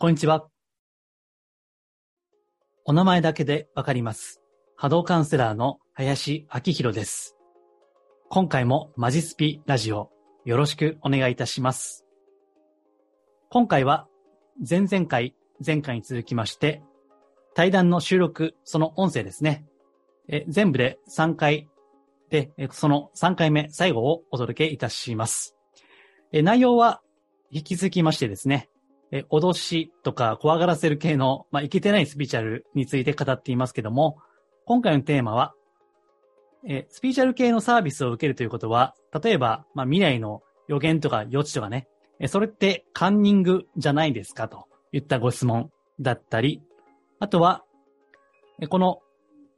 こんにちは。お名前だけでわかります。波動カウンセラーの林明宏です。今回もマジスピラジオよろしくお願いいたします。今回は前々回、前回に続きまして、対談の収録、その音声ですね。え全部で3回で、えその3回目、最後をお届けいたします。え内容は引き続きましてですね、え脅しとか怖がらせる系の、まあ、いけてないスピーチャルについて語っていますけども、今回のテーマは、えスピーチャル系のサービスを受けるということは、例えば、まあ、未来の予言とか予知とかね、えそれってカンニングじゃないですか？といったご質問だったり、あとは、えこの、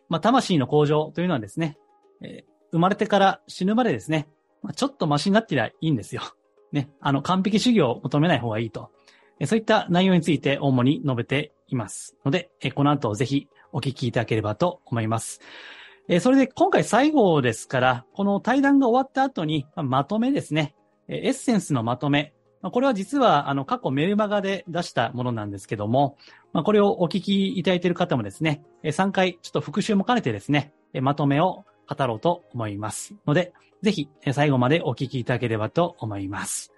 まあ、魂の向上というのはですね、え生まれてから死ぬまでですね、まあ、ちょっとマシになってりゃいいんですよ。ね、あの、完璧主義を求めない方がいいと。そういった内容について主に述べていますので、この後ぜひお聞きいただければと思います。それで今回最後ですから、この対談が終わった後に、まとめですね。エッセンスのまとめ。これは実は、あの、過去メルマガで出したものなんですけども、これをお聞きいただいている方もですね、3回ちょっと復習も兼ねてですね、まとめを語ろうと思います。ので、ぜひ最後までお聞きいただければと思います。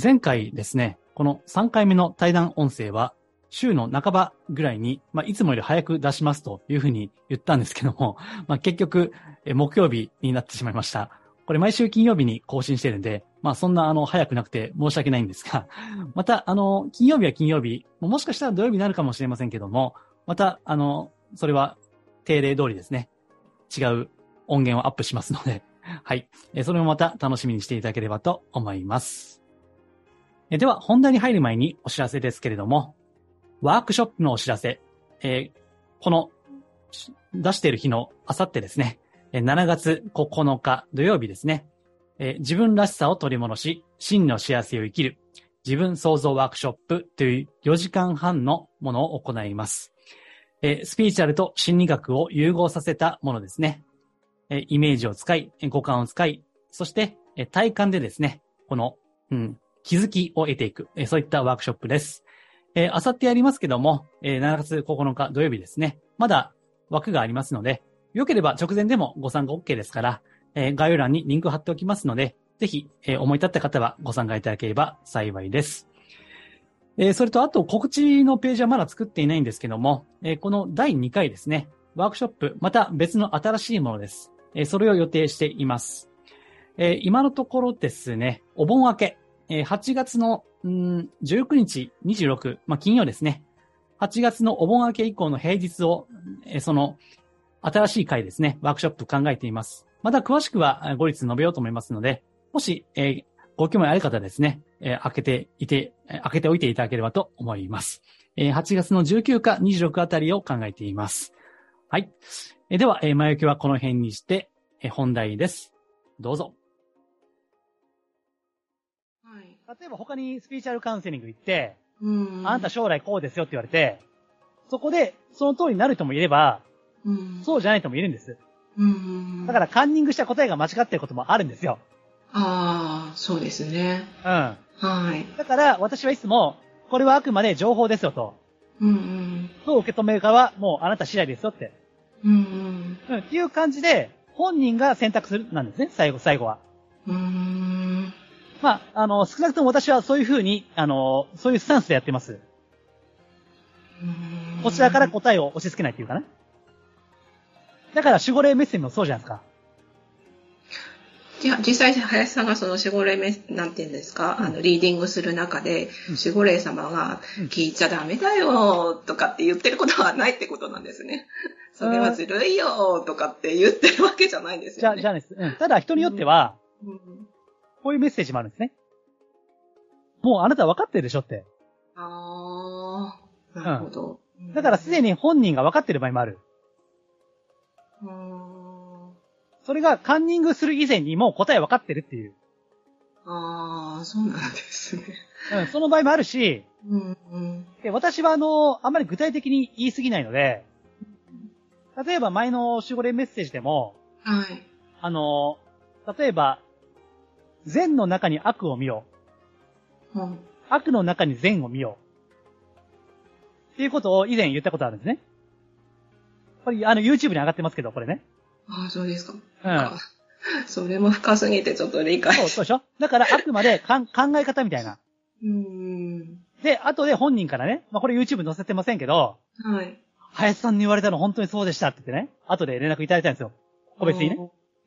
前回ですね、この3回目の対談音声は、週の半ばぐらいに、まあ、いつもより早く出しますというふうに言ったんですけども、まあ、結局、木曜日になってしまいました。これ毎週金曜日に更新してるんで、まあそんなあの早くなくて申し訳ないんですが、またあの金曜日は金曜日、もしかしたら土曜日になるかもしれませんけども、またあの、それは定例通りですね、違う音源をアップしますので、はい。それもまた楽しみにしていただければと思います。では本題に入る前にお知らせですけれども、ワークショップのお知らせ、えーこの出している日のあさってですね、7月9日土曜日ですね、えー自分らしさを取り戻し、真の幸せを生きる、自分創造ワークショップという4時間半のものを行います。えースピーチャルと心理学を融合させたものですね。えイメージを使い、五感を使い、そして、え体感でですね、この、うん、気づきを得ていく、そういったワークショップです。えー、あさってやりますけども、え7月9日土曜日ですね。まだ枠がありますので、良ければ直前でもご参加 OK ですから、え概要欄にリンク貼っておきますので、ぜひ、え思い立った方はご参加いただければ幸いです。えそれと、あと告知のページはまだ作っていないんですけども、えこの第2回ですね、ワークショップ、また別の新しいものです。えそれを予定しています。え今のところですね、お盆明け、えー8月の、うん、19日、26、まあ、金曜ですね。8月のお盆明け以降の平日を、えーその、新しい回ですね、ワークショップ考えています。また詳しくは後日述べようと思いますので、もし、えーご興味ある方ですね、えー開けていて、えー開けておいていただければと思います。えー8月の19か26あたりを考えています。はい。えーでは、えー前置きはこの辺にして、えー本題です。どうぞ。例えば他にスピーチャルカウンセリング行って、うん。あなた将来こうですよって言われて、そこでその通りになる人もいれば、うん。そうじゃない人もいるんです。うん。だからカンニングした答えが間違ってることもあるんですよ。ああ、そうですね。うん。はい。だから私はいつも、これはあくまで情報ですよと。うんうん。どう受け止めるかはもうあなた次第ですよって。うんうん。っていう感じで、本人が選択する、なんですね、最後、最後は。うん。うん。まあ、あの、少なくとも私はそういうふうに、あの、そういうスタンスでやってます。うんこちらから答えを押し付けないっていうかな。だから守護霊メッセージもそうじゃないですか。じゃあ、実際、林さんがその守護霊メス、なんていうんですか、うんあの、リーディングする中で、うん守護霊様がうん、聞いちゃダメだよ、とかって言ってることはないってことなんですね。それはずるいよ、とかって言ってるわけじゃないんですじゃあ、よね。じゃあです。うん。ただ人によっては、うんこういうメッセージもあるんですね。もうあなた分かってるでしょって。ああ、なるほど。だからすでに本人が分かってる場合もある。うん。それがカンニングする以前にもう答え分かってるっていう。ああ、そうなんですね。うん、その場合もあるし、うん、うん。で私はあの、あんまり具体的に言い過ぎないので、例えば前の守護霊メッセージでも、はい。あの、例えば、善の中に悪を見よ。うん。悪の中に善を見よう。っていうことを以前言ったことあるんですね。これ、あの、YouTube に上がってますけど、これね。ああ、そうですか。うん。あ それも深すぎてちょっと理解そう、そうでしょ？だから、あくまでかん考え方みたいな。うーん。で、後で本人からね、まあ、これ YouTube に載せてませんけど、はい。林さんに言われたの本当にそうでしたって言ってね、後で連絡いただいたんですよ。個別にね。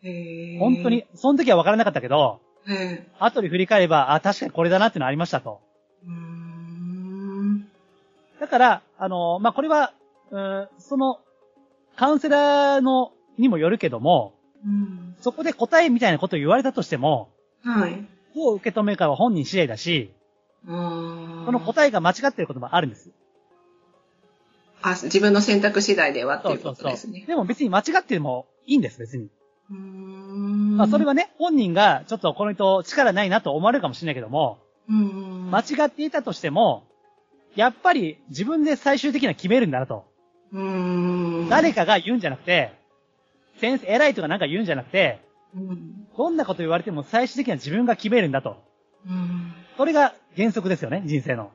へえ。本当に、その時は分からなかったけど、へえ。後で振り返れば、あ、確かにこれだなっていうのありましたと。うーん。だから、あの、まあ、これは、うーん、その、カウンセラーの、にもよるけども、うん。そこで答えみたいなことを言われたとしても、はい。どう受け止めるかは本人次第だし、ああ。その答えが間違ってることもあるんです。あ、自分の選択次第ではっていうことですね。でも別に間違ってもいいんです、別に。まあ、それはね、本人がちょっとこの人力ないなと思われるかもしれないけども、うん。間違っていたとしても、やっぱり自分で最終的には決めるんだなと。誰かが言うんじゃなくて、先生、偉いとかなんか言うんじゃなくて、うん。どんなこと言われても最終的には自分が決めるんだと。うん。それが原則ですよね、人生の。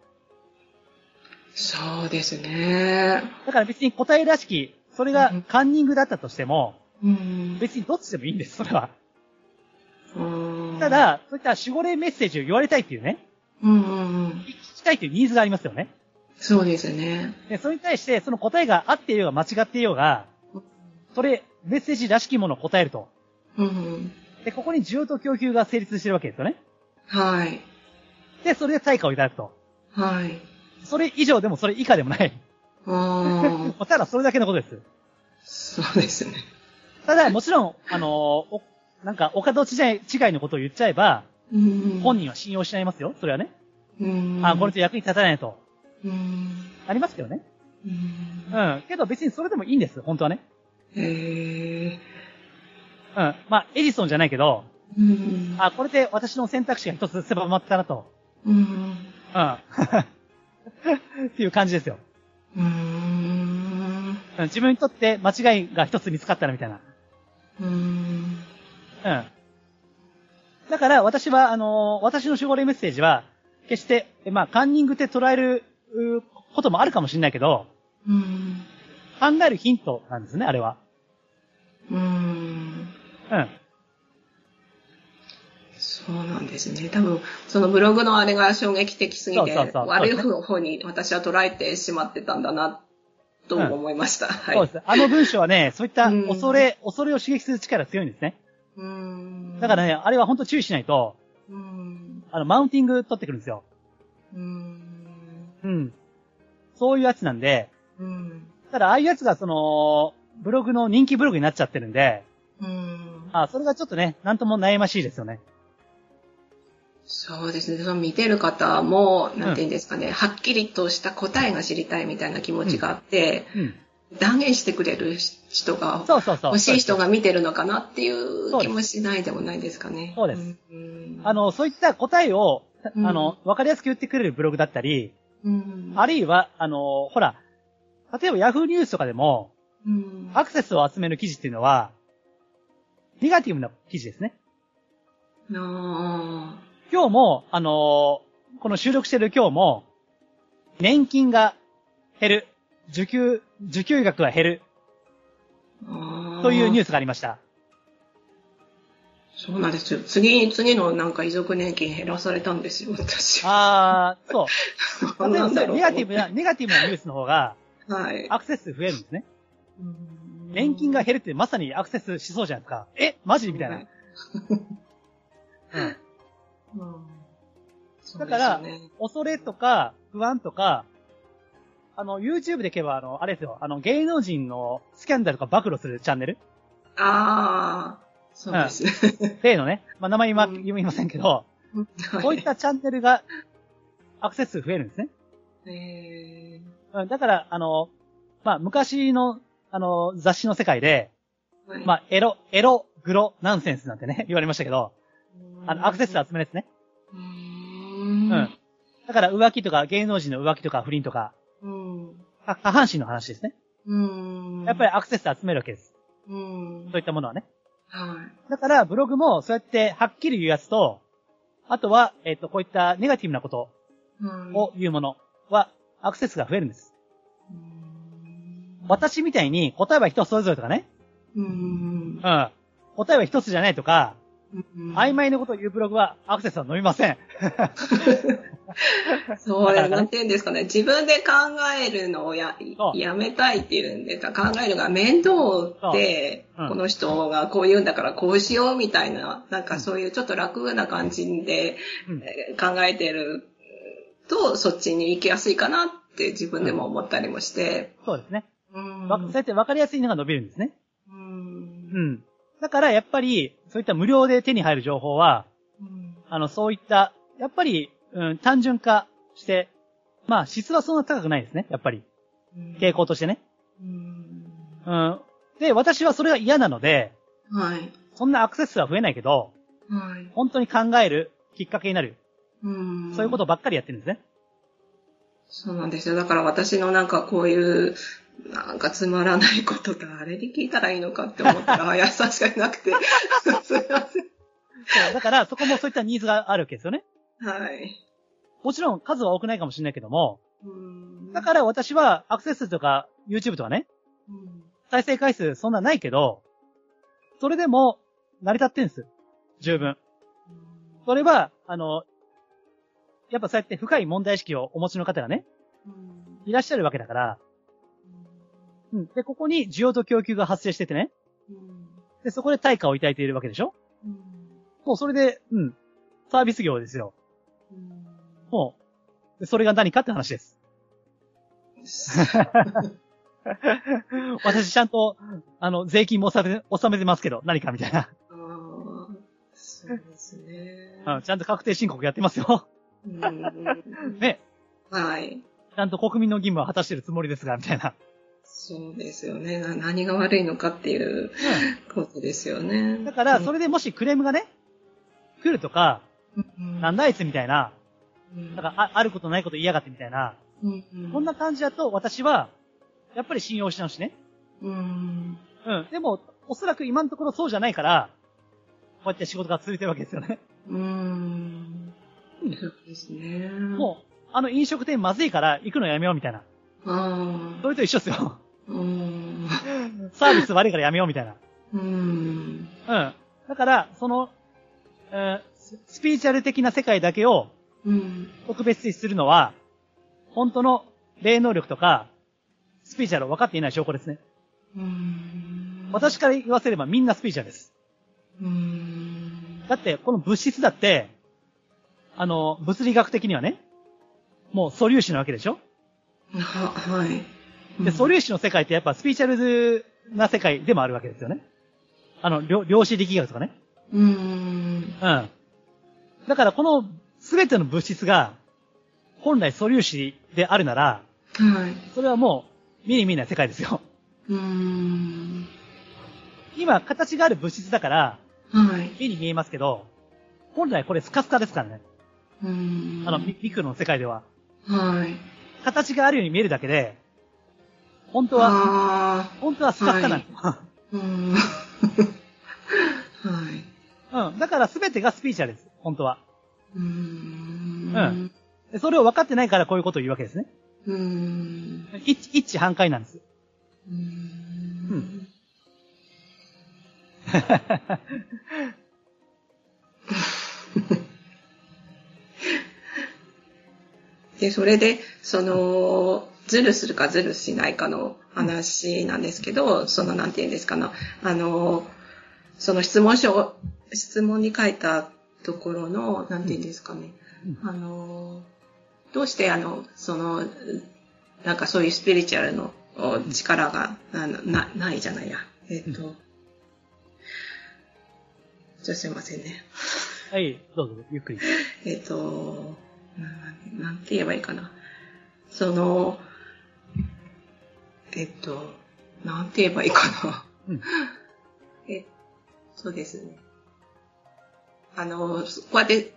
そうですね。だから別に答えらしき、それがカンニングだったとしても、うん。別にどっちでもいいんです、それは。うんた、だ、そういった守護霊メッセージを言われたいっていうね、うんうんうん。聞きたいっていうニーズがありますよね。そうですね。で、それに対して、その答えが合っていようが間違っていようが、それ、メッセージらしきものを答えると。うんうん。で、ここに需要と供給が成立してるわけですよね。はい。で、それで対価をいただくと。はい。それ以上でもそれ以下でもない。ああ、ただそれだけのことです。そうですね。ただ、もちろん、あのーお、なんか、お門違い、違いのことを言っちゃえば、うん。本人は信用しないますよ。それはね。うん。あ、この人役に立たないと。うん。ありますけどね。うん。うん。けど別にそれでもいいんです。本当はね。へえ。うん。まあ、エジソンじゃないけど、うん。あ、これで私の選択肢が一つ狭まったなと。うん。うん。っていう感じですよ。うん。うん自分にとって間違いが一つ見つかったなみたいな。うん。うん。だから私は、あのー私の守護霊メッセージは、決して、えまあ、カンニングって捉えるうこともあるかもしれないけど、うん。考えるヒントなんですね、あれは。うん。うん。そうなんですね。多分、そのブログのあれが衝撃的すぎてそうそうそう、悪い方に私は捉えてしまってたんだな、と思いました。はい。そうです。あの文章はね、そういったうん恐れ、恐れを刺激する力が強いんですね。うん。だからね、あれは本当注意しないと、うん。あの、マウンティング取ってくるんですよ。うん。うん。そういうやつなんで、うん。ただああいうやつがその、ブログの人気ブログになっちゃってるんで、うん。あそれがちょっとね、なんとも悩ましいですよね。そうですね。その見てる方も、なんていうんですかね、はっきりとした答えが知りたいみたいな気持ちがあって、うん。断言してくれる人が、そうそうそう。欲しい人が見てるのかなっていそう気もしないでもないですかね。そうですんあ、の、そういった答えを、うんあの、わかりやすく言ってくれるブログだったり、うん。あるいは、あの、ほら、例えば Yahoo ニュースとかでも、うん。アクセスを集める記事っていうのは、ネガティブな記事ですね。あ今日も、あのーこの収録してる今日も、年金が減る、受給、受給額が減る、ーというニュース。スがありました。そうなんですよ。次、次のなんか遺族年金減らされたんですよ、私。あー、そう。なんだろう。ネガティブな、ネガティブなニュースの方が、はい。アクセス数増えるんですね。うん年金が減るってまさにアクセスしそうじゃないですか。えマジ？みたいな。うん。うん。だからね。恐れとか、不安とか、あの、YouTube でいけば、あの、あれですよ、あの、芸能人のスキャンダルとか暴露するチャンネル？ああ、そうです。ね。例のね、まあ、名前今うん。言いませんけど、こういったチャンネルが、アクセス数増えるんですね。えうん。だから、あの、まあ、昔の、あの、雑誌の世界で、ーはい。まあ、エロ、エロ、グロ、ナンセンスなんてね、言われましたけど、あの、アクセス数集めるやつね。うーうんん。だから、浮気とか、芸能人の浮気とか、不倫とか、うん。は下半身の話ですね。うん。やっぱりアクセス数集めるわけです。うん。そういったものはね。はい。だから、ブログも、そうやって、はっきり言うやつと、あとは、えっ、と、こういったネガティブなことうんを言うものは、アクセスが増えるんです。うん私みたいに答えは人それぞれとかね。うんうん。答えは一つじゃないとか、うん曖昧なことを言うブログはアクセスは伸びません。そうね、だなんて言うんですかね。自分で考えるのをややめたいっていうんですか。考えるのが面倒で、そううんこの人がこう言うんだからこうしようみたいな、なんかそういうちょっと楽な感じで考えてると、そっちに行きやすいかなって自分でも思ったりもして。そうですね。うんわそうやって分かりやすいのが伸びるんですね。うんうん。だからやっぱり、そういった無料で手に入る情報は、あの、そういった、やっぱり、うん、単純化して、まあ、質はそんな高くないですね。やっぱり。傾向としてね。うんうん。で、私はそれが嫌なので、はい。そんなアクセス数は増えないけど、はい。本当に考えるきっかけになる。うんそういうことばっかりやってるんですね。そうなんですよ。だから私のなんかこういう、なんかつまらないこと誰に聞いたらいいのかって思ったら、優しかいなくて。すいません。そうだから、そこもそういったニーズがあるわけですよね。はい。もちろん数は多くないかもしれないけども、うんだから私はアクセス数とか YouTube とかね、うん再生回数そんなないけど、それでも成り立ってんです。十分。それは、あの、やっぱそうやって深い問題意識をお持ちの方がね、いらっしゃるわけだから、うん。で、ここに需要と供給が発生しててね、で、そこで対価を抱いているわけでしょ？もうそれで、うん。サービス業ですよ。もう、でそれが何かって話です。私ちゃんと、あの、税金も納め、納めてますけど、何かみたいな。あーそうですね。うん、ちゃんと確定申告やってますよ。うん ね。はい。ちゃんと国民の義務は果たしてるつもりですが、みたいな。そうですよね。な何が悪いのかっていうことですよね。だから、それでもしクレームがね、来るとか、うん、なんだあいつみたいな、うんなんかあ、あることないこと言いやがってみたいな、うんこんな感じだと私は、やっぱり信用し直しね。うん。うん。でも、おそらく今のところそうじゃないから、こうやって仕事が続いてるわけですよね。うん。そうですね。もう、あの飲食店まずいから行くのやめようみたいな。あそれと一緒ですよ。あ。うん。サービス悪いからやめようみたいな。うん。うん。だから、その、うんススピーチャル的な世界だけをうん。特別視するのは、本当の霊能力とか、スピーチャルを分かっていない証拠ですね。うん。私から言わせればみんなスピーチャルです。うん。だって、この物質だって、あの、物理学的にはね、もう素粒子なわけでしょ？は、はい。で、素粒子の世界ってやっぱスピーチャルな世界でもあるわけですよね。あの、量量子力学とかね。うん。うん。だからこの全ての物質が本来素粒子であるなら、はい。それはもう見に見えない世界ですよ。うん。今形がある物質だからはい。目に見えますけど、本来これスカスカですからね。うん。あの、ミミクロの世界では。はい。形があるように見えるだけで、本当は、あ本当はスカスカなんですよ。あ。うん。はい。うん。だから全てがスピーチャルです。本当は。うーん。うんでそれを分かってないからこういうことを言うわけですね。うーん。一一致反対なんです。うーん。で、それで、その、ズルするかズルしないかの話なんですけど、その、なんて言うんですかな、あの、その質問書、質問に書いたところの、なんて言うんですかね、うんあの、どうしてあの、その、なんかそういうスピリチュアルのお力がななないじゃないや。えっ、と、ちょっとすいませんね。はい、どうぞ、ゆっくり。えっ、とな、なんて言えばいいかな。その、えっ、と、なんて言えばいいかな。うんえ、そうですね。あの、こうやって、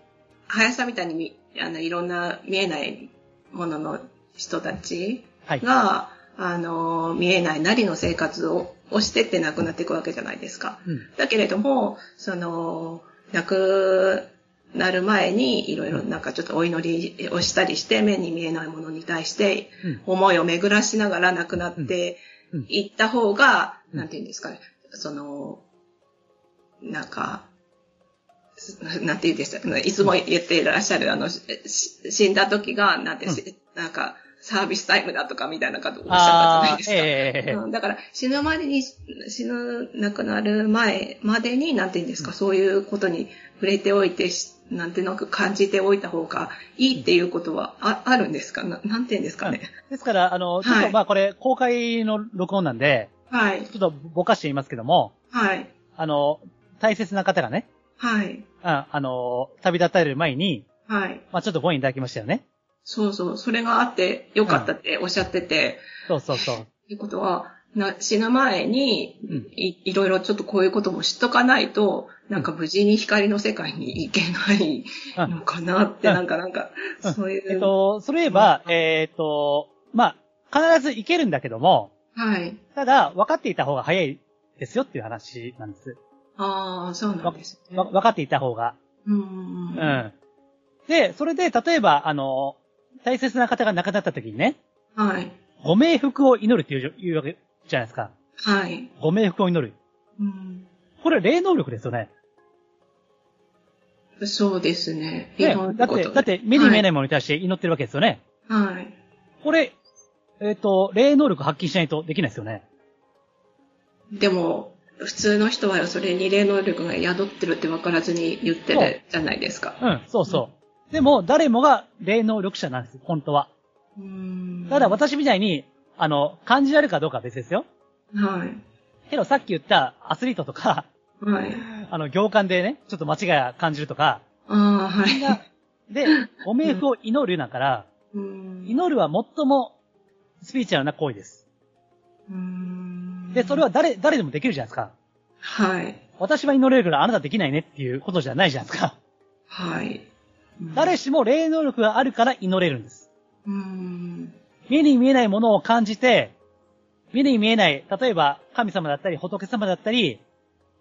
林さんみたいにみあのいろんな見えないものの人たちはい。が、あの、見えないなりの生活ををしてって亡くなっていくわけじゃないですか。うん。だけれども、その、亡くなる前に、いろいろなんかちょっとお祈りをしたりして、目に見えないものに対して、うん。思いを巡らしながら亡くなってうん。うん。いった方が、うん。なんていうんですかね、その、なんか、すなんていうんですかね、いつも言っていらっしゃる、あの、し死んだ時が、なんて、しなんか、サービスタイムだとかみたいなことをおっしゃったじゃないで、すか。ええうん。だから死ぬまでに、死ぬ、亡くなる前までに、なんて言うんですか、そういうことに触れておいて、しなんていうのか感じておいた方がいいっていうことはああるんですか？ななんて言うんですかね？ですから、あの、ちょっと、はいまあこれ、公開の録音なんで、はい。ちょっとぼかして言いますけども、はい。あの、大切な方がね、はい。ああの、旅立たれる前に、はい。まあちょっとご縁いただきましたよね。そうそう。それがあってよかったっておっしゃってて、そうそうそう。っていうことは、な死ぬ前にうんい、いろいろちょっとこういうことも知っとかないと、なんか無事に光の世界に行けないうんのかなって、うんなんか、なんか、うんそういう。えっと、それ言えば、えっと、まあ、必ず行けるんだけども、はい。ただ、分かっていた方が早いですよっていう話なんです。ああ、そうなんですね。わ分かっていた方が。うん。う。ん。で、それで、例えば、あの、大切な方が亡くなった時にね、はい。ご冥福を祈るっていういうわけじゃないですか。はい。ご冥福を祈る。うん。これ霊能力ですよね。そうですね。ねだって、だって目に見えないものに対して祈ってるわけですよね。はい。これ、えっ、と、霊能力発揮しないとできないですよね。でも、普通の人はそれに霊能力が宿ってるって分からずに言ってるじゃないですか。うん、そうそう。でも、誰もが霊能力者なんです、本当は。うんただ、私みたいに、あの、感じられるかどうかは別ですよ。はい。けど、さっき言ったアスリートとか、はい。あの、行間でね、ちょっと間違いを感じるとか、ああ、はみんな、い。で、ご冥福を祈るだから、うん祈るは最もスピーチュアルな行為です。うんで、それは誰、誰でもできるじゃないですか。はい。私は祈れるからあなたできないねっていうことじゃないじゃないですか。はい。誰しも霊能力があるから祈れるんです。うん。目に見えないものを感じて、目に見えない、例えば神様だったり仏様だったり、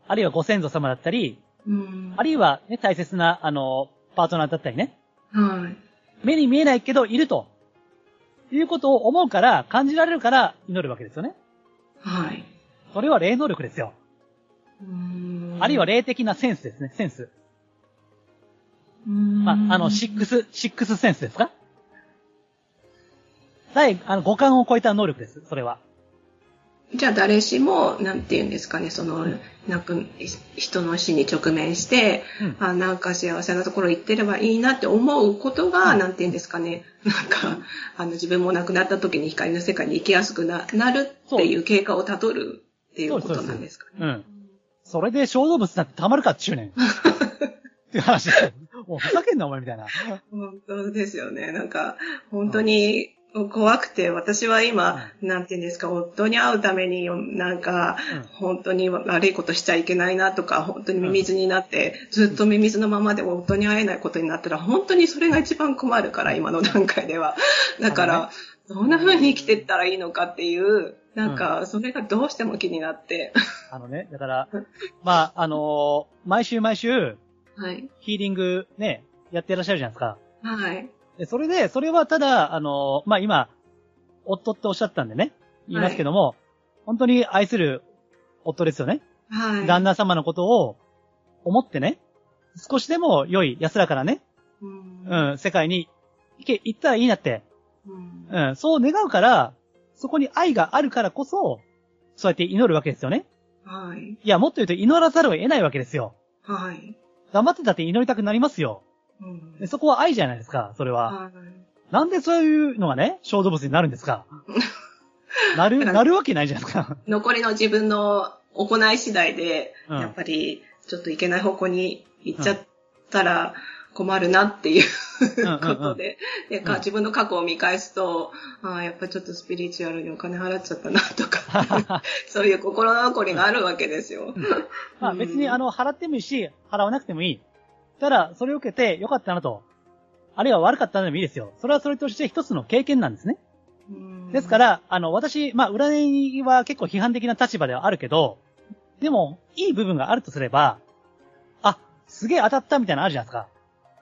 あるいはご先祖様だったり、うん。あるいはね、大切な、あの、パートナーだったりね、はい。目に見えないけどいると、いうことを思うから、感じられるから祈るわけですよね。はい。それは霊能力ですよ。うんあるいは、霊的なセンスですね、センス。うんまあ、あの、シックス、シックスセンスですか？第、あの、五感を超えた能力です、それは。じゃあ誰しも、なんて言うんですかね、その、なんか、人の死に直面して、うん。あなんか幸せなところ行ってればいいなって思うことが、うんなんて言うんですかね、なんか、あの、自分も亡くなった時に光の世界に行きやすくななるっていう経過をたどるっていうことなんですかね。うん。それで小動物なんてたまるかっちゅうねん。っていう話。もうふざけんなお前みたいな。本当ですよね。なんか、本当に怖くて、私は今、なんて言うんですか、夫に会うために、なんか、本当に悪いことしちゃいけないなとか、本当にミミズになって、ずっとミミズのままで夫に会えないことになったら、本当にそれが一番困るから、今の段階では。だから、どんな風に生きていったらいいのかっていう、なんか、それがどうしても気になって。あのね、だから、まあ、あのー毎週毎週、はい。ヒーリングね、やってらっしゃるじゃないですか。はい。で、それで、それはただ、あのーまあ、今、夫っておっしゃったんでね、言いますけども、本当に愛する夫ですよね。はい。旦那様のことを思ってね、少しでも良い安らかなね、うんうん、世界に行け、行ったらいいなって、うんうん、そう願うから、そこに愛があるからこそ、そうやって祈るわけですよね。はい。いや、もっと言うと祈らざるを得ないわけですよ。はい。頑張ってたって祈りたくなりますよ。そこは愛じゃないですか、それは。はいなんでそういうのがね、小動物になるんですか？なる、なるわけないじゃないですか。残りの自分の行い次第で、うんやっぱりちょっといけない方向に行っちゃったら困るなっていううんことで、でかうん自分の過去を見返すと、ああ、やっぱちょっとスピリチュアルにお金払っちゃったなとか、そういう心残りがあるわけですよ。まあ別にあの、払ってもいいし、払わなくてもいい。ただ、それを受けて良かったなと。あるいは悪かったなでもいいですよ。それはそれとして一つの経験なんですね。ですか、ら、あの、私、まあ、占いは結構批判的な立場ではあるけど、でも、いい部分があるとすれば、あ、すげえ当たったみたいなのあるじゃないですか。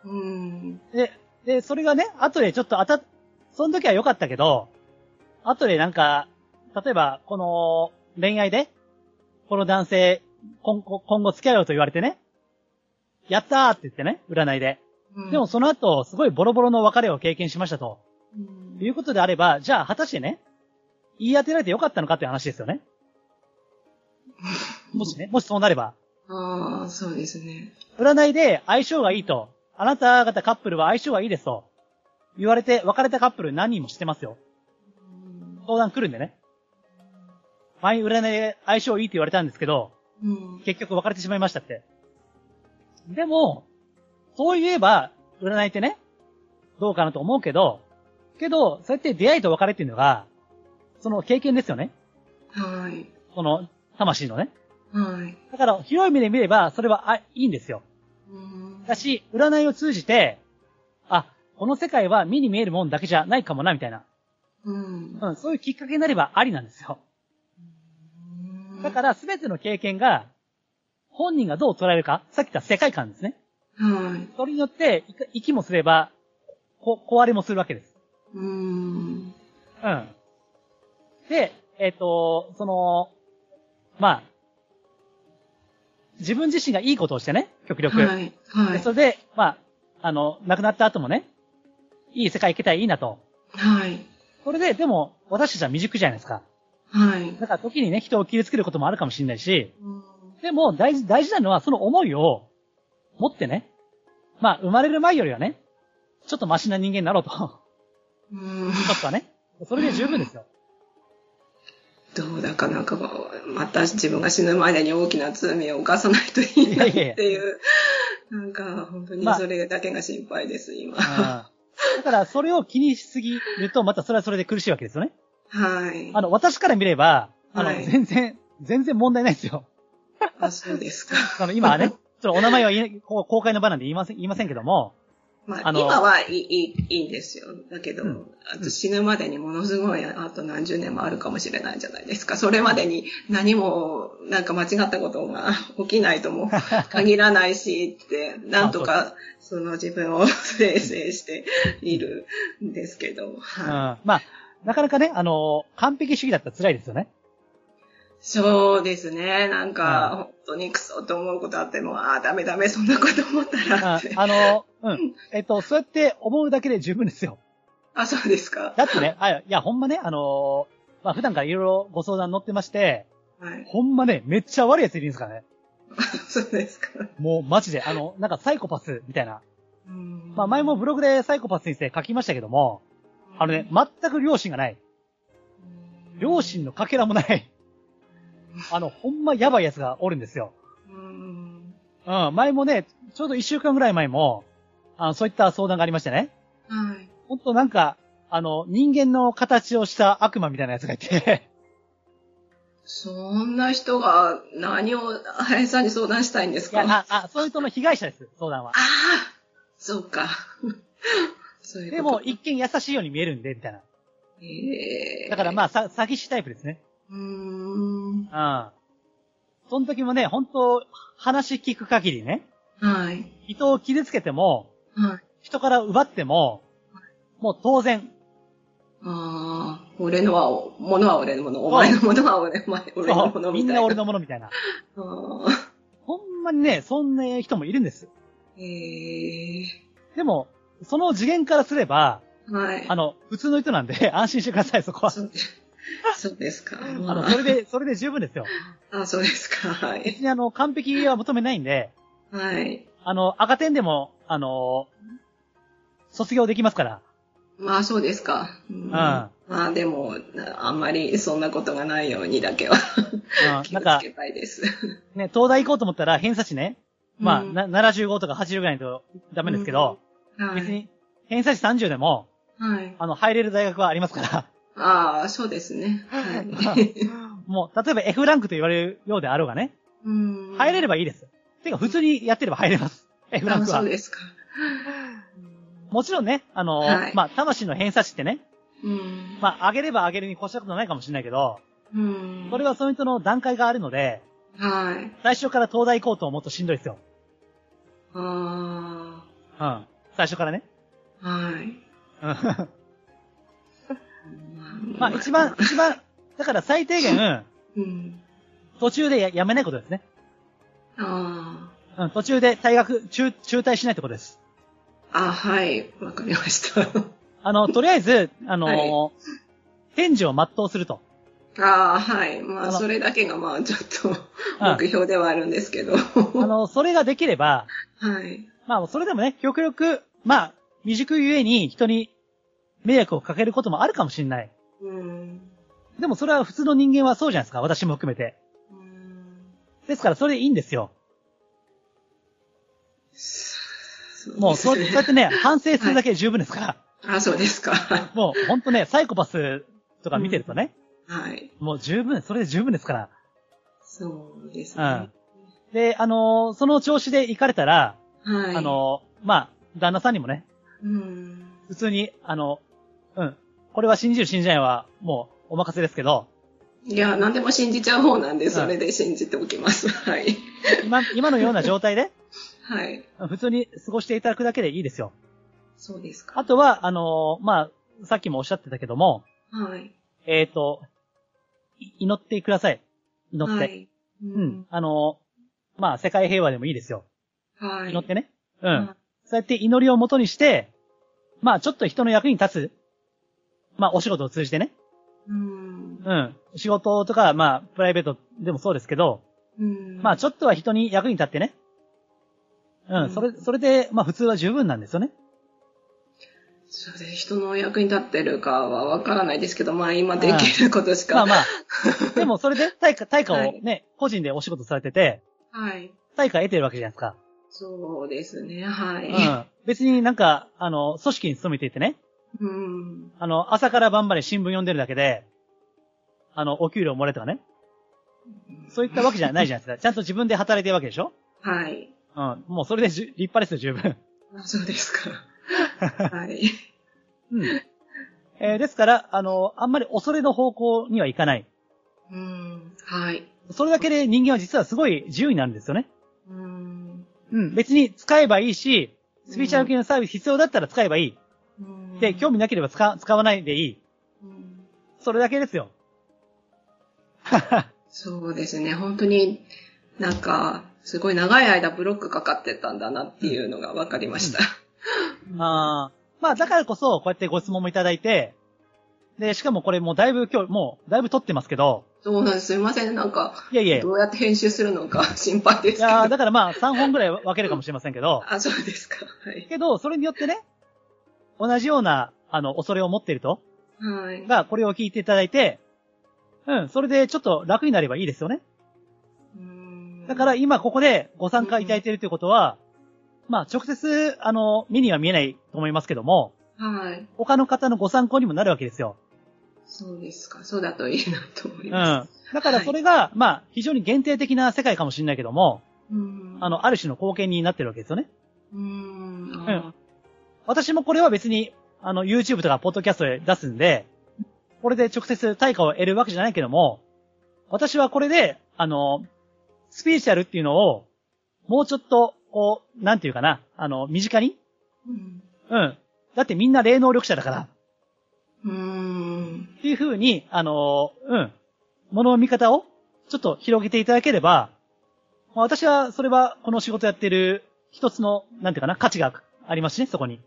うん。で、で、それがね、後でちょっと当たっ、その時は良かったけど、後でなんか、例えば、この、恋愛で、この男性、今後、今後付き合うよと言われてね、やったーって言ってね、占いで。うんでも、その後、すごいボロボロの別れを経験しましたと。うんいうことであれば、じゃあ、果たしてね、言い当てられてよかったのかっていう話ですよね。もしね、もしそうなれば。ああ、そうですね。占いで相性がいいと、あなた方カップルは相性がいいですと、言われて別れたカップル何人も知ってますよ。相談来るんでね。前占いで相性いいって言われたんですけど、うん。結局別れてしまいましたって。でも、そう言えば、占いってね、どうかなと思うけど、けど、そうやって出会いと別れっていうのが、その経験ですよね。はい。その、魂のね。はい。だから、広い目で見れば、それは、あ、いいんですよ。うんだし、占いを通じて、あ、この世界は目に見えるもんだけじゃないかもな、みたいな。うん。うん、そういうきっかけになればありなんですよ。だから、すべての経験が、本人がどう捉えるか、さっき言った世界観ですね。ら、はい。それによって、いか息もすれば、こ、壊れもするわけです。うん。うん。で、えっ、と、その、まあ、自分自身がいいことをしてね、極力。はい。はいでそ。れで、まあ、あの、亡くなった後もね、いい世界行けたらいいなと。はい。それで、でも、私たちは未熟じゃないですか。はい。だから時にね、人を傷つけることもあるかもしれないし、うんでも、大事、大事なのは、その思いを持ってね、まあ、生まれる前よりはね、ちょっとマシな人間になろうと。ちょうん。っとはね。それで十分ですよ。どうだかなんか、また自分が死ぬまでに大きな罪を犯さないといいなっていう、なんか本当にそれだけが心配です、今。うん。だから、それを気にしすぎると、またそれはそれで苦しいわけですよね。はい。あの、私から見れば、あの、はい全然、全然問題ないですよ。あ、そうですか。あの、今はね、ちょっとお名前は公開の場なんで言いません、言いませんけども、まあ、あの今はいい、いい、んですよ。だけど、うんあと死ぬまでにものすごい、あと何十年もあるかもしれないじゃないですか。それまでに何も、なんか間違ったことが起きないとも 限らないしって、なんとか、その自分を 生成しているんですけど、うん。はい。まあ、なかなかね、あの、完璧主義だったら辛いですよね。そうですね。なんうんか、本当にクソと思うことあっても、ああ、ダメダメ、そんなこと思ったらって。ああの、うん。えっと、そうやって思うだけで十分ですよ。あ、そうですか。だってね、あ、いや、ほんまね、あのまあ、普段からいろいろご相談乗ってまして、はい。ほんまね、めっちゃ悪い奴いるんですからね。そうですか。もう、マジで、あの、なんかサイコパスみたいな。うんまあ、前もブログでサイコパスについて書きましたけども、あのね、全く良心がない。良心のかけらもない。あの、ほんまやばい奴がおるんですよ。うん。うん、前もね、ちょうど一週間ぐらい前も、あの、そういった相談がありましてね。はい。ほんとなんか、あの、人間の形をした悪魔みたいなやつがいて、そんな人が何を林さんに相談したいんですいや、かあ、あ、そういう人の被害者です、相談はあ。あ、そうか。そういう。でも、一見優しいように見えるんで、みたいな。ええだからまあ、さ、詐欺師タイプですね。うーん。うん。その時もね、本当話聞く限りね、はい。人を傷つけても、はい。人から奪っても、もう当然、ああ、俺のは、ものは俺のもの、お前のものは俺お前俺のものみたいな。みんな俺のものみたいな。ほんまにね、そんな人もいるんです。ええでも、その次元からすれば、はい。あの、普通の人なんで安心してください、そこは。そうです。か。あの、それで、それで十分ですよ。あ、そうですか。はい。別にあの、完璧は求めないんで、はい。あの、赤点でも、あの、卒業できますから。まあそうですか。うん、まあでも、あんまりそんなことがないようにだけはうん、気なんかをつけ、たいです。ね、東大行こうと思ったら偏差値ね、まあ、うんな75とか80ぐらいとダメですけど、はい。別に、偏差値30でも、はい。あの、入れる大学はありますから。ああ、そうですね。はい。もう、例えば F ランクと言われるようであろうがね、うん入れればいいです。てか、普通にやってれば入れます。F ランあクは。そうですか。もちろんね、あの、はいまあ、魂の偏差値ってね、うん。まあ、上げれば上げるに越したことないかもしれないけど、うん。それはその人の段階があるので、はい。最初から東大行こうと思うとしんどいですよ。あうん。最初からね。はい。うんまあ一番、一番、だから最低限、うん。途中でややめないことですね。あうん、途中で退学、中、中退しないってことです。あ。あ、はい。わかりました。あの、とりあえず、あのは返事を全うすると。ああ、はい。まあ、それだけがまあ、ちょっと、うん目標ではあるんですけど。あの、それができれば、はい。まあ、それでもね、極力、まあ、未熟ゆえに人に迷惑をかけることもあるかもしれない。うん。でもそれは普通の人間はそうじゃないですか、私も含めて。うんですから、それでいいんですよ。もう、そう、そうやってね、反省するだけで十分ですから。あ、そうですか。もう、ほんとね、サイコパスとか見てるとね、はい。もう十分、それで十分ですから。そうですね。うん。で、あのーその調子で行かれたら、はい。あ、のーまあ、旦那さんにもね、うん。普通に、あの、うん。これは信じる信じないは、もう、お任せですけど、いや、何でも信じちゃう方なんで、それで信じておきます。はい。今、今のような状態で、はい。普通に過ごしていただくだけでいいですよ。そうですか。あとは、あのーまあ、さっきもおっしゃってたけども、はい。えっ、と、い祈ってください。祈って。はい。ううん。。あのーまあ、世界平和でもいいですよ。はい。祈ってね。うん。はそうやって祈りをもとにして、まあ、ちょっと人の役に立つ。まあ、お仕事を通じてね。うん。うん。仕事とか、まあ、プライベートでもそうですけど、うん。まあ、ちょっとは人に役に立ってね。うん。うんそれ、それで、まあ、普通は十分なんですよね。そうです。人の役に立ってるかはわからないですけど、まあ今できることしか。まあまあ。でも、それで、対価、対価をはいね、個人でお仕事されてて、はい。対価得てるわけじゃないですか。そうですね。はい。うん。別になんか、あの、組織に勤めていてね、うん。あの、朝から晩まで新聞読んでるだけで、あの、お給料もらえとかね。そういったわけじゃないじゃないですか。ちゃんと自分で働いてるわけでしょ？はい。うん。もうそれでじゅ立派ですよ、十分。あそうですか。はい。うん。えーですから、あの、あんまり恐れの方向にはいかない。うん。はい。それだけで人間は実はすごい自由になるんですよね。うん。うん。別に使えばいいし、スピーチャル系のサービス必要だったら使えばいい。うんで、興味なければ使使わないでいい。うんそれだけですよ。そうですね。本当になんか、すごい長い間ブロックかかってたんだなっていうのが分かりました。あーまあ、だからこそ、こうやってご質問もいただいて、で、しかもこれもうだいぶ今日、もうだいぶ撮ってますけど、そうなんです。すいません。なんか、いやいや、いどうやって編集するのか 心配ですけど。やーだからまあ3本ぐらい分けるかもしれませんけど、あ、そうですか。はい。けど、それによってね、同じような、あの、恐れを持っていると、はい。が、これを聞いていただいて、うん、それでちょっと楽になればいいですよね。うんだから今ここでご参加いただいているということは、まあ直接、あの、目には見えないと思いますけども、はい。他の方のご参考にもなるわけですよ。そうですか。そうだといいなと思いうまん。だからそれが、まあ非常に限定的な世界かもしれないけども、す。うん。あの、ある種の貢献になってるわけですよね。うん。うん私もこれは別に、あの、YouTube とかポッドキャストで出すんで、これで直接対価を得るわけじゃないけども、私はこれで、あの、スピーチャルっていうのを、もうちょっと、こう、なんていうかな、あの、身近に？うん。うん。だってみんな霊能力者だから、うん。っていう風に、あの、うん。物の見方を、ちょっと広げていただければ、まあ私は、それは、この仕事やってる、一つの、なんていうかな、価値がありますしね、そこに。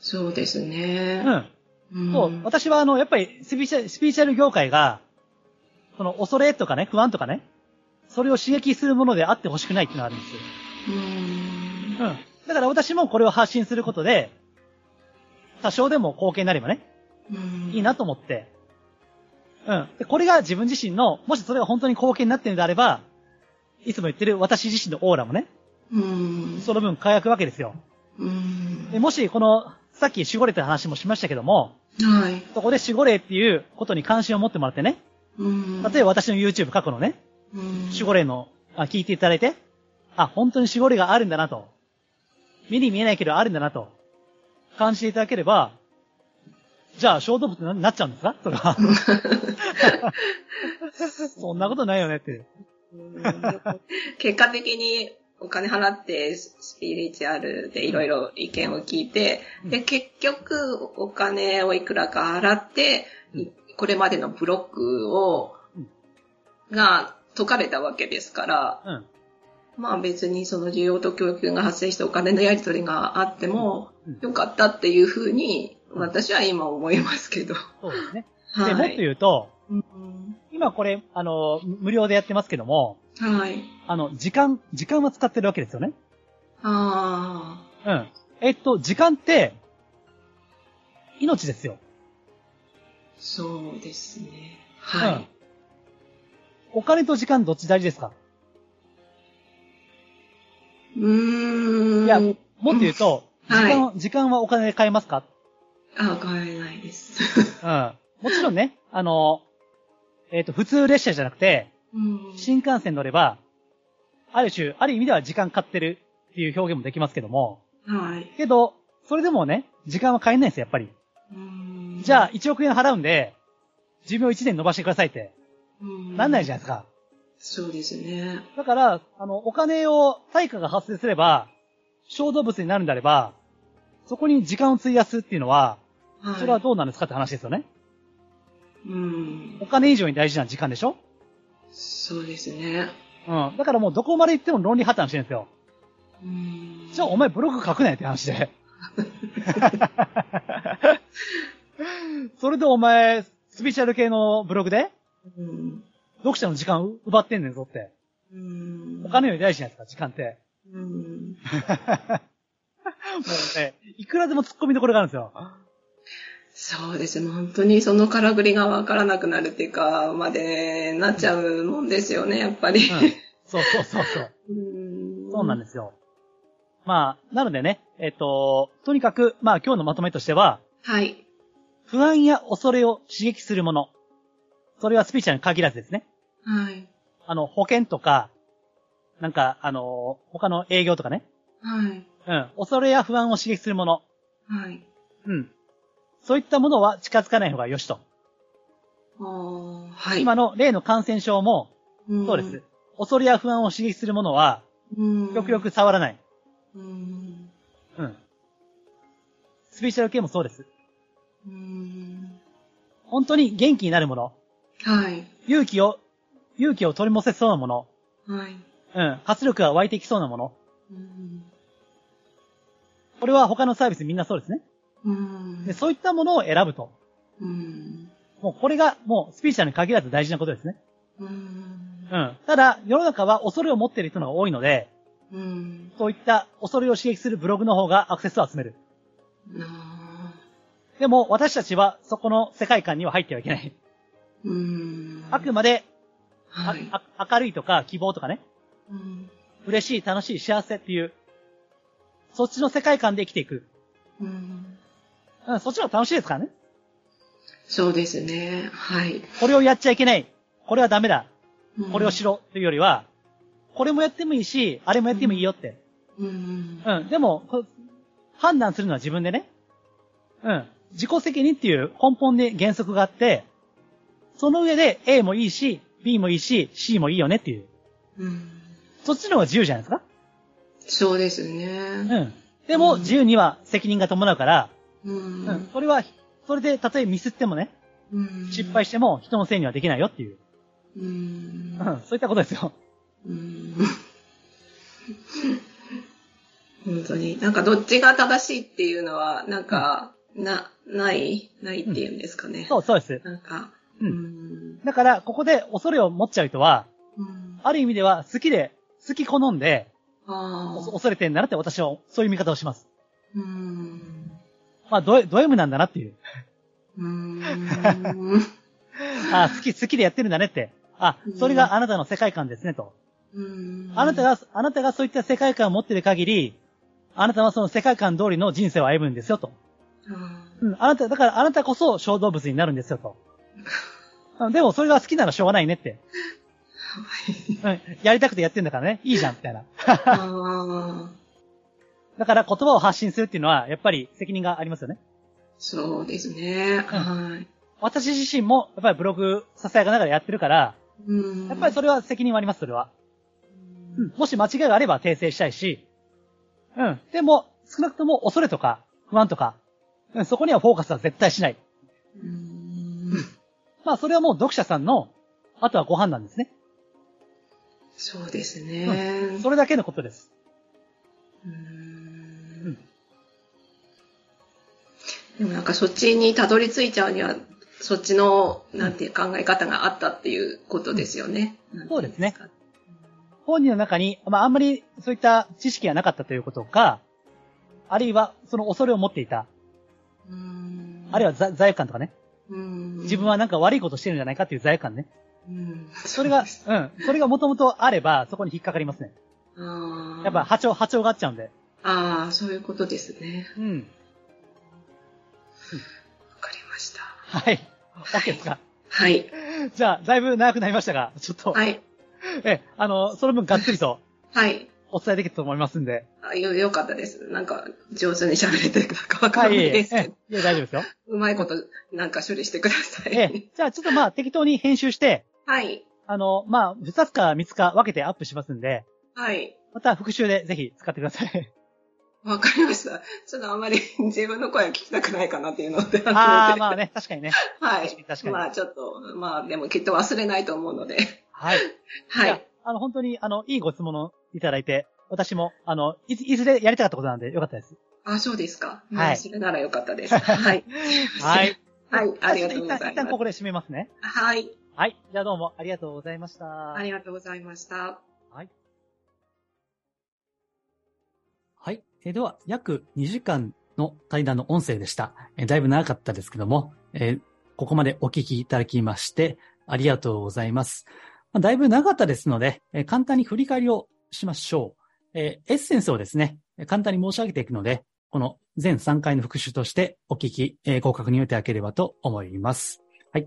そうですうね。ん。うん。そう、私はあの、やっぱりスピーチャル、スピーチャル業界が、その恐れとかね、不安とかね、それを刺激するものであってほしくないっていうのがあるんですよ。うん。うん。だから私もこれを発信することで、多少でも貢献になればね、うん。いいなと思って。うん。で、これが自分自身の、もしそれが本当に貢献になっているのであれば、いつも言ってる私自身のオーラもね、うん。その分輝くわけですよ。うん。でもし、この、さっき守護霊って話もしましたけども、はい。そこで守護霊っていうことに関心を持ってもらってね、うん。例えば私の YouTube 過去のね、うん、守護霊の、あ、聞いていただいて、あ、本当に守護霊があるんだなと。目に見えないけどあるんだなと。感じていただければ、じゃあ、小動物になっちゃうんですか？それは。そんなことないよねって。うん結果的にお金払ってスピリチュアルでいろいろ意見を聞いて、で、結局お金をいくらか払って、これまでのブロックを、が解かれたわけですから、うん。まあ別にその需要と供給が発生してお金のやり取りがあってもうん。よかったっていうふうに私は今思いますけど。そうですね。はで、もっと言うと、うん。今これ、あの、無料でやってますけども、はい。あの、時間、時間は使ってるわけですよね。ああ。うん。えっと、時間って、命ですよ。そうですね。はい。お金と時間どっち大事ですか？うーん。いや、もっと言うと、時はい間、時間はお金で買えますか？あ、買えないです。うん。もちろんね、あの、えっ、と、普通列車じゃなくて、うん新幹線乗れば、ある種、ある意味では時間買ってるっていう表現もできますけども、はい。けど、それでもね、時間は買えないんですよ、やっぱり。うんじゃあ、1億円払うんで、寿命1年伸ばしてくださいって、うんなんないじゃないですか。そうですね。だから、あの、お金を、対価が発生すれば、小動物になるんであれば、そこに時間を費やすっていうのは、はい。それはどうなんですかって話ですよね。うん。お金以上に大事な時間でしょそうですね。うん。だからもうどこまで行っても論理破綻してるんですよ。うん。じゃあお前ブログ書くなよって話で。それでお前、スピーチャル系のブログで、うん。読者の時間を奪ってんねんぞって。うん。お金より大事じゃないですか、時間って。うん。もうね、いくらでも突っ込みどころがあるんですよ。そうですね。本当にそのからくりがわからなくなるっていうか、までなっちゃうもんですよね、やっぱり。うん。そうそうそうそう。うんそうなんですよ。まあ、なのでね、えっと、とにかく、まあ今日のまとめとしては、はい。不安や恐れを刺激するもの。それはスピーチャルに限らずですね。はい。あの、保険とか、なんか、あの、他の営業とかね。はい。うん。恐れや不安を刺激するもの。はい。うん。そういったものは近づかない方がよしと。はい。今の例の感染症も、うんそうです。。恐れや不安を刺激するものは、うん。極力触らない。うん。うん。スピーチャル系もそうです。うん。本当に元気になるもの。はい。勇気を、勇気を取り戻せそうなもの。はい。うん。活力が湧いてきそうなもの。うん。これは他のサービスみんなそうですね。うんで、そういったものを選ぶと。うん。もうこれがもうスピーチャルに限らず大事なことですね。うん。うん。ただ、世の中は恐れを持っている人の方が多いので、うん。そういった恐れを刺激するブログの方がアクセスを集める。あでも、私たちはそこの世界観には入ってはいけない。ーうん。あくまで、あはい。あ明るいとか希望とかね、うん。嬉しい、楽しい、幸せっていう、そっちの世界観で生きていく。うん。うん、そっちの方が楽しいですからね。そうですね。はい。これをやっちゃいけない。これはダメだ。うんこれをしろ。というよりは、これもやってもいいし、あれもやってもいいよって。うん。うん。でも、こ判断するのは自分でね。うん。自己責任っていう根本で原則があって、その上で A もいいし、B もいいし、C もいいよねっていう。うん。そっちの方が自由じゃないですかそうですうね。ん。でも、うん自由には責任が伴うから、ううん。ん。それは、それで、たとえミスってもね、うん失敗しても人のせいにはできないよっていう。ううん。ん。そういったことですよ。うん。本当に。なんかどっちが正しいっていうのは、なんか、な、ないないっていうんですかね。そう、そうです。なんか、う。うんん。だから、ここで恐れを持っちゃう人は、うん。ある意味では好きで、好き好んで、恐れてんだなって私はそういう見方をします。うん。まあ、ドド M なんだなっていう。うん。あ好き、好きでやってるんだねって。あ、それがあなたの世界観ですねと。うん。あなたが、あなたがそういった世界観を持っている限り、あなたはその世界観通りの人生を歩むんですよと。あうん、あなた、だからあなたこそ小動物になるんですよと。う んでもそれが好きならしょうがないねって。うん、やりたくてやってんだからね。いいじゃん、みたいな。だから言葉を発信するっていうのは、やっぱり責任がありますよね。そうですね。はい。私自身も、やっぱりブログ支えがながらやってるから、うん。やっぱりそれは責任はあります、それは。うん、もし間違いがあれば訂正したいし、うん。でも、少なくとも恐れとか不安とか、うん、そこにはフォーカスは絶対しない。うんまあ、それはもう読者さんの、あとはご判断ですね。そうですね。それだけのことです。うんでもなんかそっちにたどり着いちゃうには、そっちの、なんていう考え方があったっていうことですよね。そうですね本人の中に、まあ、あんまりそういった知識がなかったということか、あるいは、その恐れを持っていた。うんあるいはざ罪悪感とかね。うん自分はなんか悪いことしてるんじゃないかっていう罪悪感ね。うんそれが、うん。それがもともとあれば、そこに引っかかりますね。やっぱ波長、波長があっちゃうんで。ああ、そういうことですね。うん。わかりました。はい。OK ですか。はい。じゃあ、だいぶ長くなりましたが、ちょっと、はい。え、あの、その分がっつりとはい。お伝えできたと思いますんで。あよ、よかったです。なんか、上手に喋れてるかわかはい、らないええですけど。ええ大丈夫ですよ。うまいこと、なんか処理してください。ええ、じゃあ、ちょっとまあ、適当に編集して、はい。あの、まあ、二つか三つか分けてアップしますんで、はい。また復習でぜひ使ってください。わかりました。ちょっとあんまり 自分の声は聞きたくないかなっていうので。ああ、まあね、確かにね。はい。確かにまあちょっと、まあでもきっと忘れないと思うので。はい。はいあ。あの、本当に、あの、いいご質問をいただいて、私も、あの、いずいずれやりたかったことなんでよかったです。あ、そうですか。はいまあそれならよかったです。はい。はい。はい。ありがとうござい一旦、一旦ます。ここで締めますね。はい。はい。じゃあどうもありがとうございました。ありがとうございました。はい。えーでは、約2時間の対談の音声でした。えーだいぶ長かったですけども、えーここまでお聞きいただきまして、ありがとうございます。まあ、だいぶ長かったですので、えー簡単に振り返りをしましょう。えーエッセンスをですね、簡単に申し上げていくので、この全3回の復習としてお聞き、えーご確認をいただければと思います。はい。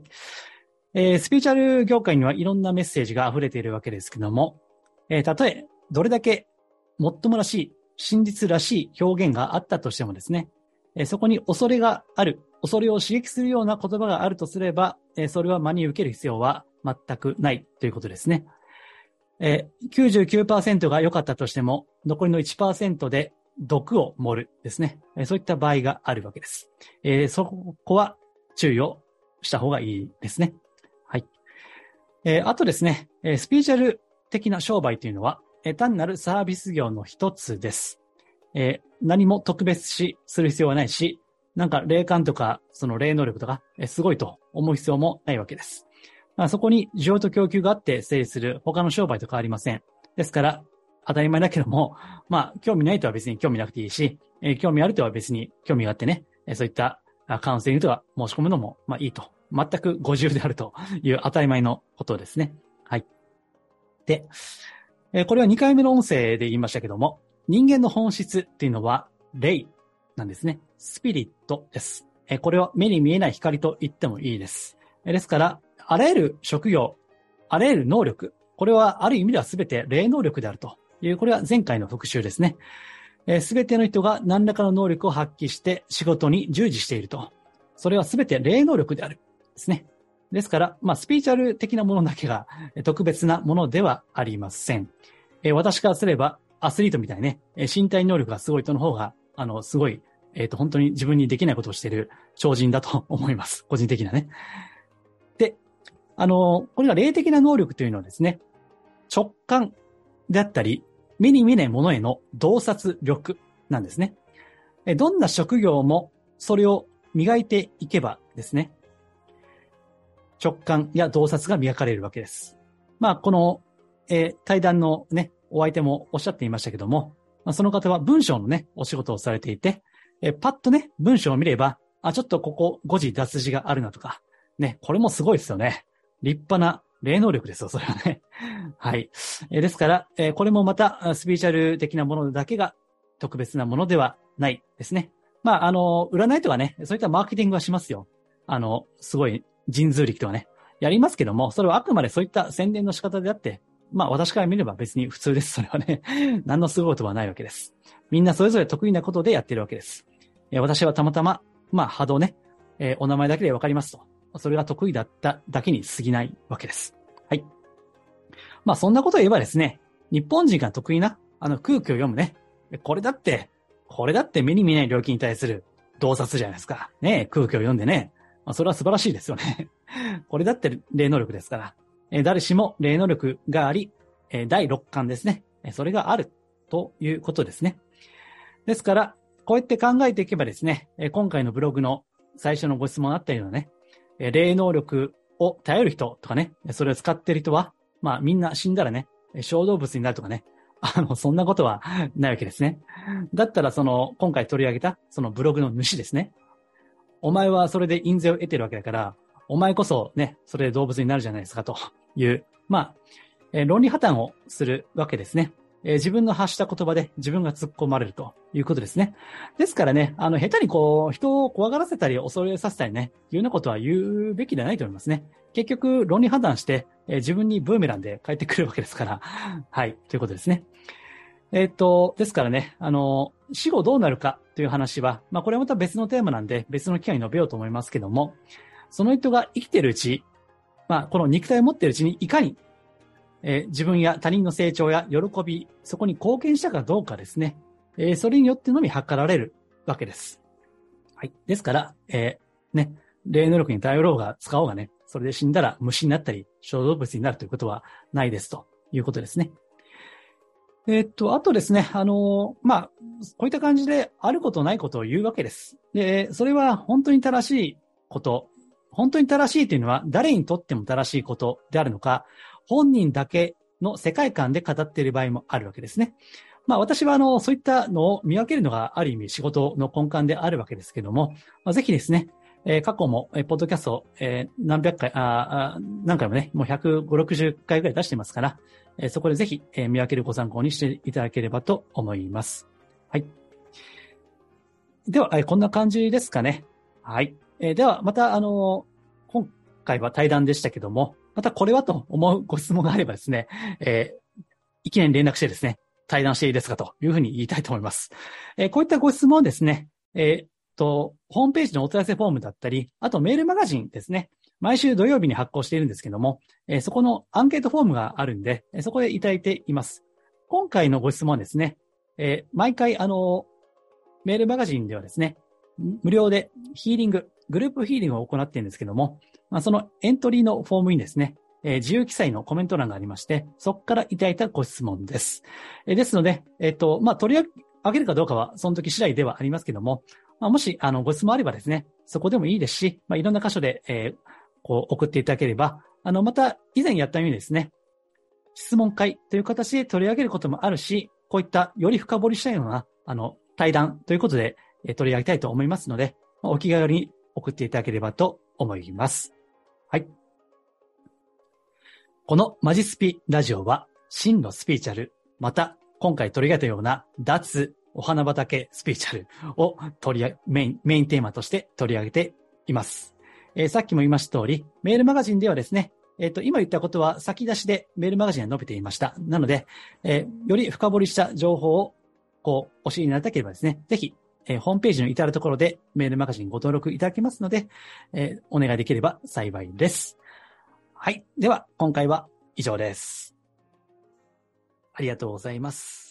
えースピーチャル業界にはいろんなメッセージが溢れているわけですけども、えーたとえどれだけもっともらしい、真実らしい表現があったとしてもですね、えそこに恐れがある、恐れを刺激するような言葉があるとすれば、えそれは真に受ける必要は全くないということですね。え99%が良かったとしても、残りの1%で毒を盛るですね。えそういった場合があるわけです。えそこは注意をした方がいいですね。はい。えあとですね、えスピーチャル的な商売というのは、え単なるサービス業の一つです。えー何も特別視する必要はないし、なんか霊感とか、その霊能力とか、えーすごいと思う必要もないわけです。まあ、そこに需要と供給があって成立する他の商売と変わりません。ですから、当たり前だけども、まあ、興味ないとは別に興味なくていいし、えー興味あるとは別に興味があってね、えそういったカウンセリングとか申し込むのも、まあいいと。全くご自由であるという当たり前のことですね。はい。で、これは2回目の音声で言いましたけども、人間の本質っていうのは、霊なんですね。スピリットです。これは目に見えない光と言ってもいいです。ですから、あらゆる職業、あらゆる能力、これはある意味では全て霊能力であるという、これは前回の復習ですね。すべての人が何らかの能力を発揮して仕事に従事していると。それはすべて霊能力である。ですね。ですから、まあ、スピーチャル的なものだけが特別なものではありません。えー私からすれば、アスリートみたいにね、身体能力がすごい人の方が、あの、すごい、えっ、と、本当に自分にできないことをしている超人だと 思います。個人的なね。で、あの、これが霊的な能力というのはですね、直感であったり、目に見えないものへの洞察力なんですね。どんな職業もそれを磨いていけばですね、直感や洞察が磨かれるわけです。まあ、この、えー対談のね、お相手もおっしゃっていましたけども、まあ、その方は文章のね、お仕事をされていて、えーパッとね、文章を見れば、あ、ちょっとここ誤字脱字があるなとか、ね、これもすごいですよね。立派な霊能力ですよ、それはね。はい。えーですから、えーこれもまた、スピーチャル的なものだけが特別なものではないですね。まあ、あの、占いとかね、そういったマーケティングはしますよ。あの、すごい神通力とかね、やりますけども、それはあくまでそういった宣伝の仕方であって、まあ私から見れば別に普通です。それはね、何のすごいことはないわけです。みんなそれぞれ得意なことでやってるわけです。え私はたまたま、まあ波動ね、えーお名前だけでわかりますと。それが得意だっただけに過ぎないわけです。はい。まあそんなことを言えばですね、日本人が得意な、あの空気を読むね。これだって、これだって目に見えない領域に対する洞察じゃないですか。ね空気を読んでね。まあ、それは素晴らしいですよね。これだって霊能力ですから。え誰しも霊能力があり、え第六感ですね。それがあるということですね。ですから、こうやって考えていけばですねえ、今回のブログの最初のご質問あったようなねえ、霊能力を頼る人とかね、それを使ってる人は、まあみんな死んだらね、小動物になるとかね、あの、そんなことはないわけですね。だったらその、今回取り上げた、そのブログの主ですね。お前はそれで印税を得てるわけだから、お前こそね、それで動物になるじゃないですかという、まあ、えー、論理破綻をするわけですね。えー、自分の発した言葉で自分が突っ込まれるということですね。ですからね、あの、下手にこう、人を怖がらせたり恐れさせたりね、いうようなことは言うべきではないと思いますね。結局、論理判断して、えー、自分にブーメランで返ってくるわけですから、はい、ということですね。えっ、と、ですからね、あの、死後どうなるかという話は、まあ、これはまた別のテーマなんで、別の機会に述べようと思いますけども、その人が生きているうち、まあ、この肉体を持っているうちにいかにえー、自分や他人の成長や喜び、そこに貢献したかどうかですね。えー、それによってのみ測られるわけです。はい。ですから、えー、ね、霊能力に頼ろうが使おうがね、それで死んだら虫になったり、小動物になるということはないですということですね。え、っと、あとですね、あのまあ、こういった感じであることないことを言うわけです。で、それは本当に正しいこと、本当に正しいというのは誰にとっても正しいことであるのか、本人だけの世界観で語っている場合もあるわけですね。まあ私はあの、そういったのを見分けるのがある意味仕事の根幹であるわけですけども、まあ、ぜひですね、えー、過去も、えー、ポッドキャスト、えー、何百回、ああ何回もね、もう150、60回ぐらい出してますから、え、そこでぜひ、え、見分けるご参考にしていただければと思います。はい。では、え、こんな感じですかね。はい。え、では、また、あの、今回は対談でしたけども、またこれはと思うご質問があればですね、えー、いきなり連絡してですね、対談していいですかというふうに言いたいと思います。えー、こういったご質問ですね、えー、と、ホームページのお問い合わせフォームだったり、あとメールマガジンですね。毎週土曜日に発行しているんですけども、え、そこのアンケートフォームがあるんで、え、そこでいただいています。今回のご質問はですね、え、毎回あの、メールマガジンではですね、無料でヒーリング、グループヒーリングを行っているんですけども、まあ、そのエントリーのフォームにですね、えー、自由記載のコメント欄がありまして、そこからいただいたご質問です。えー、ですので、えっ、ー、と、まあ、取り上げるかどうかは、その時次第ではありますけども、まあ、もし、あの、ご質問あればですね、そこでもいいですし、まあ、いろんな箇所で、えー、こう、送っていただければ、あの、また、以前やったようにですね、質問会という形で取り上げることもあるし、こういったより深掘りしたような、あの、対談ということで、え、取り上げたいと思いますので、お気軽に送っていただければと思います。はい。このマジスピラジオは、真のスピーチャル、また、今回取り上げたような脱お花畑スピーチャルを取り上げ、メイン、メインテーマとして取り上げています。えー、さっきも言いました通り、メールマガジンではですね、えっ、ー、と、今言ったことは先出しでメールマガジンが述べていました。なので、えー、より深掘りした情報を、こう、お知りになりたければですね、ぜひ、えー、ホームページの至るところでメールマガジンご登録いただけますので、えー、お願いできれば幸いです。はい。では、今回は以上です。ありがとうございます。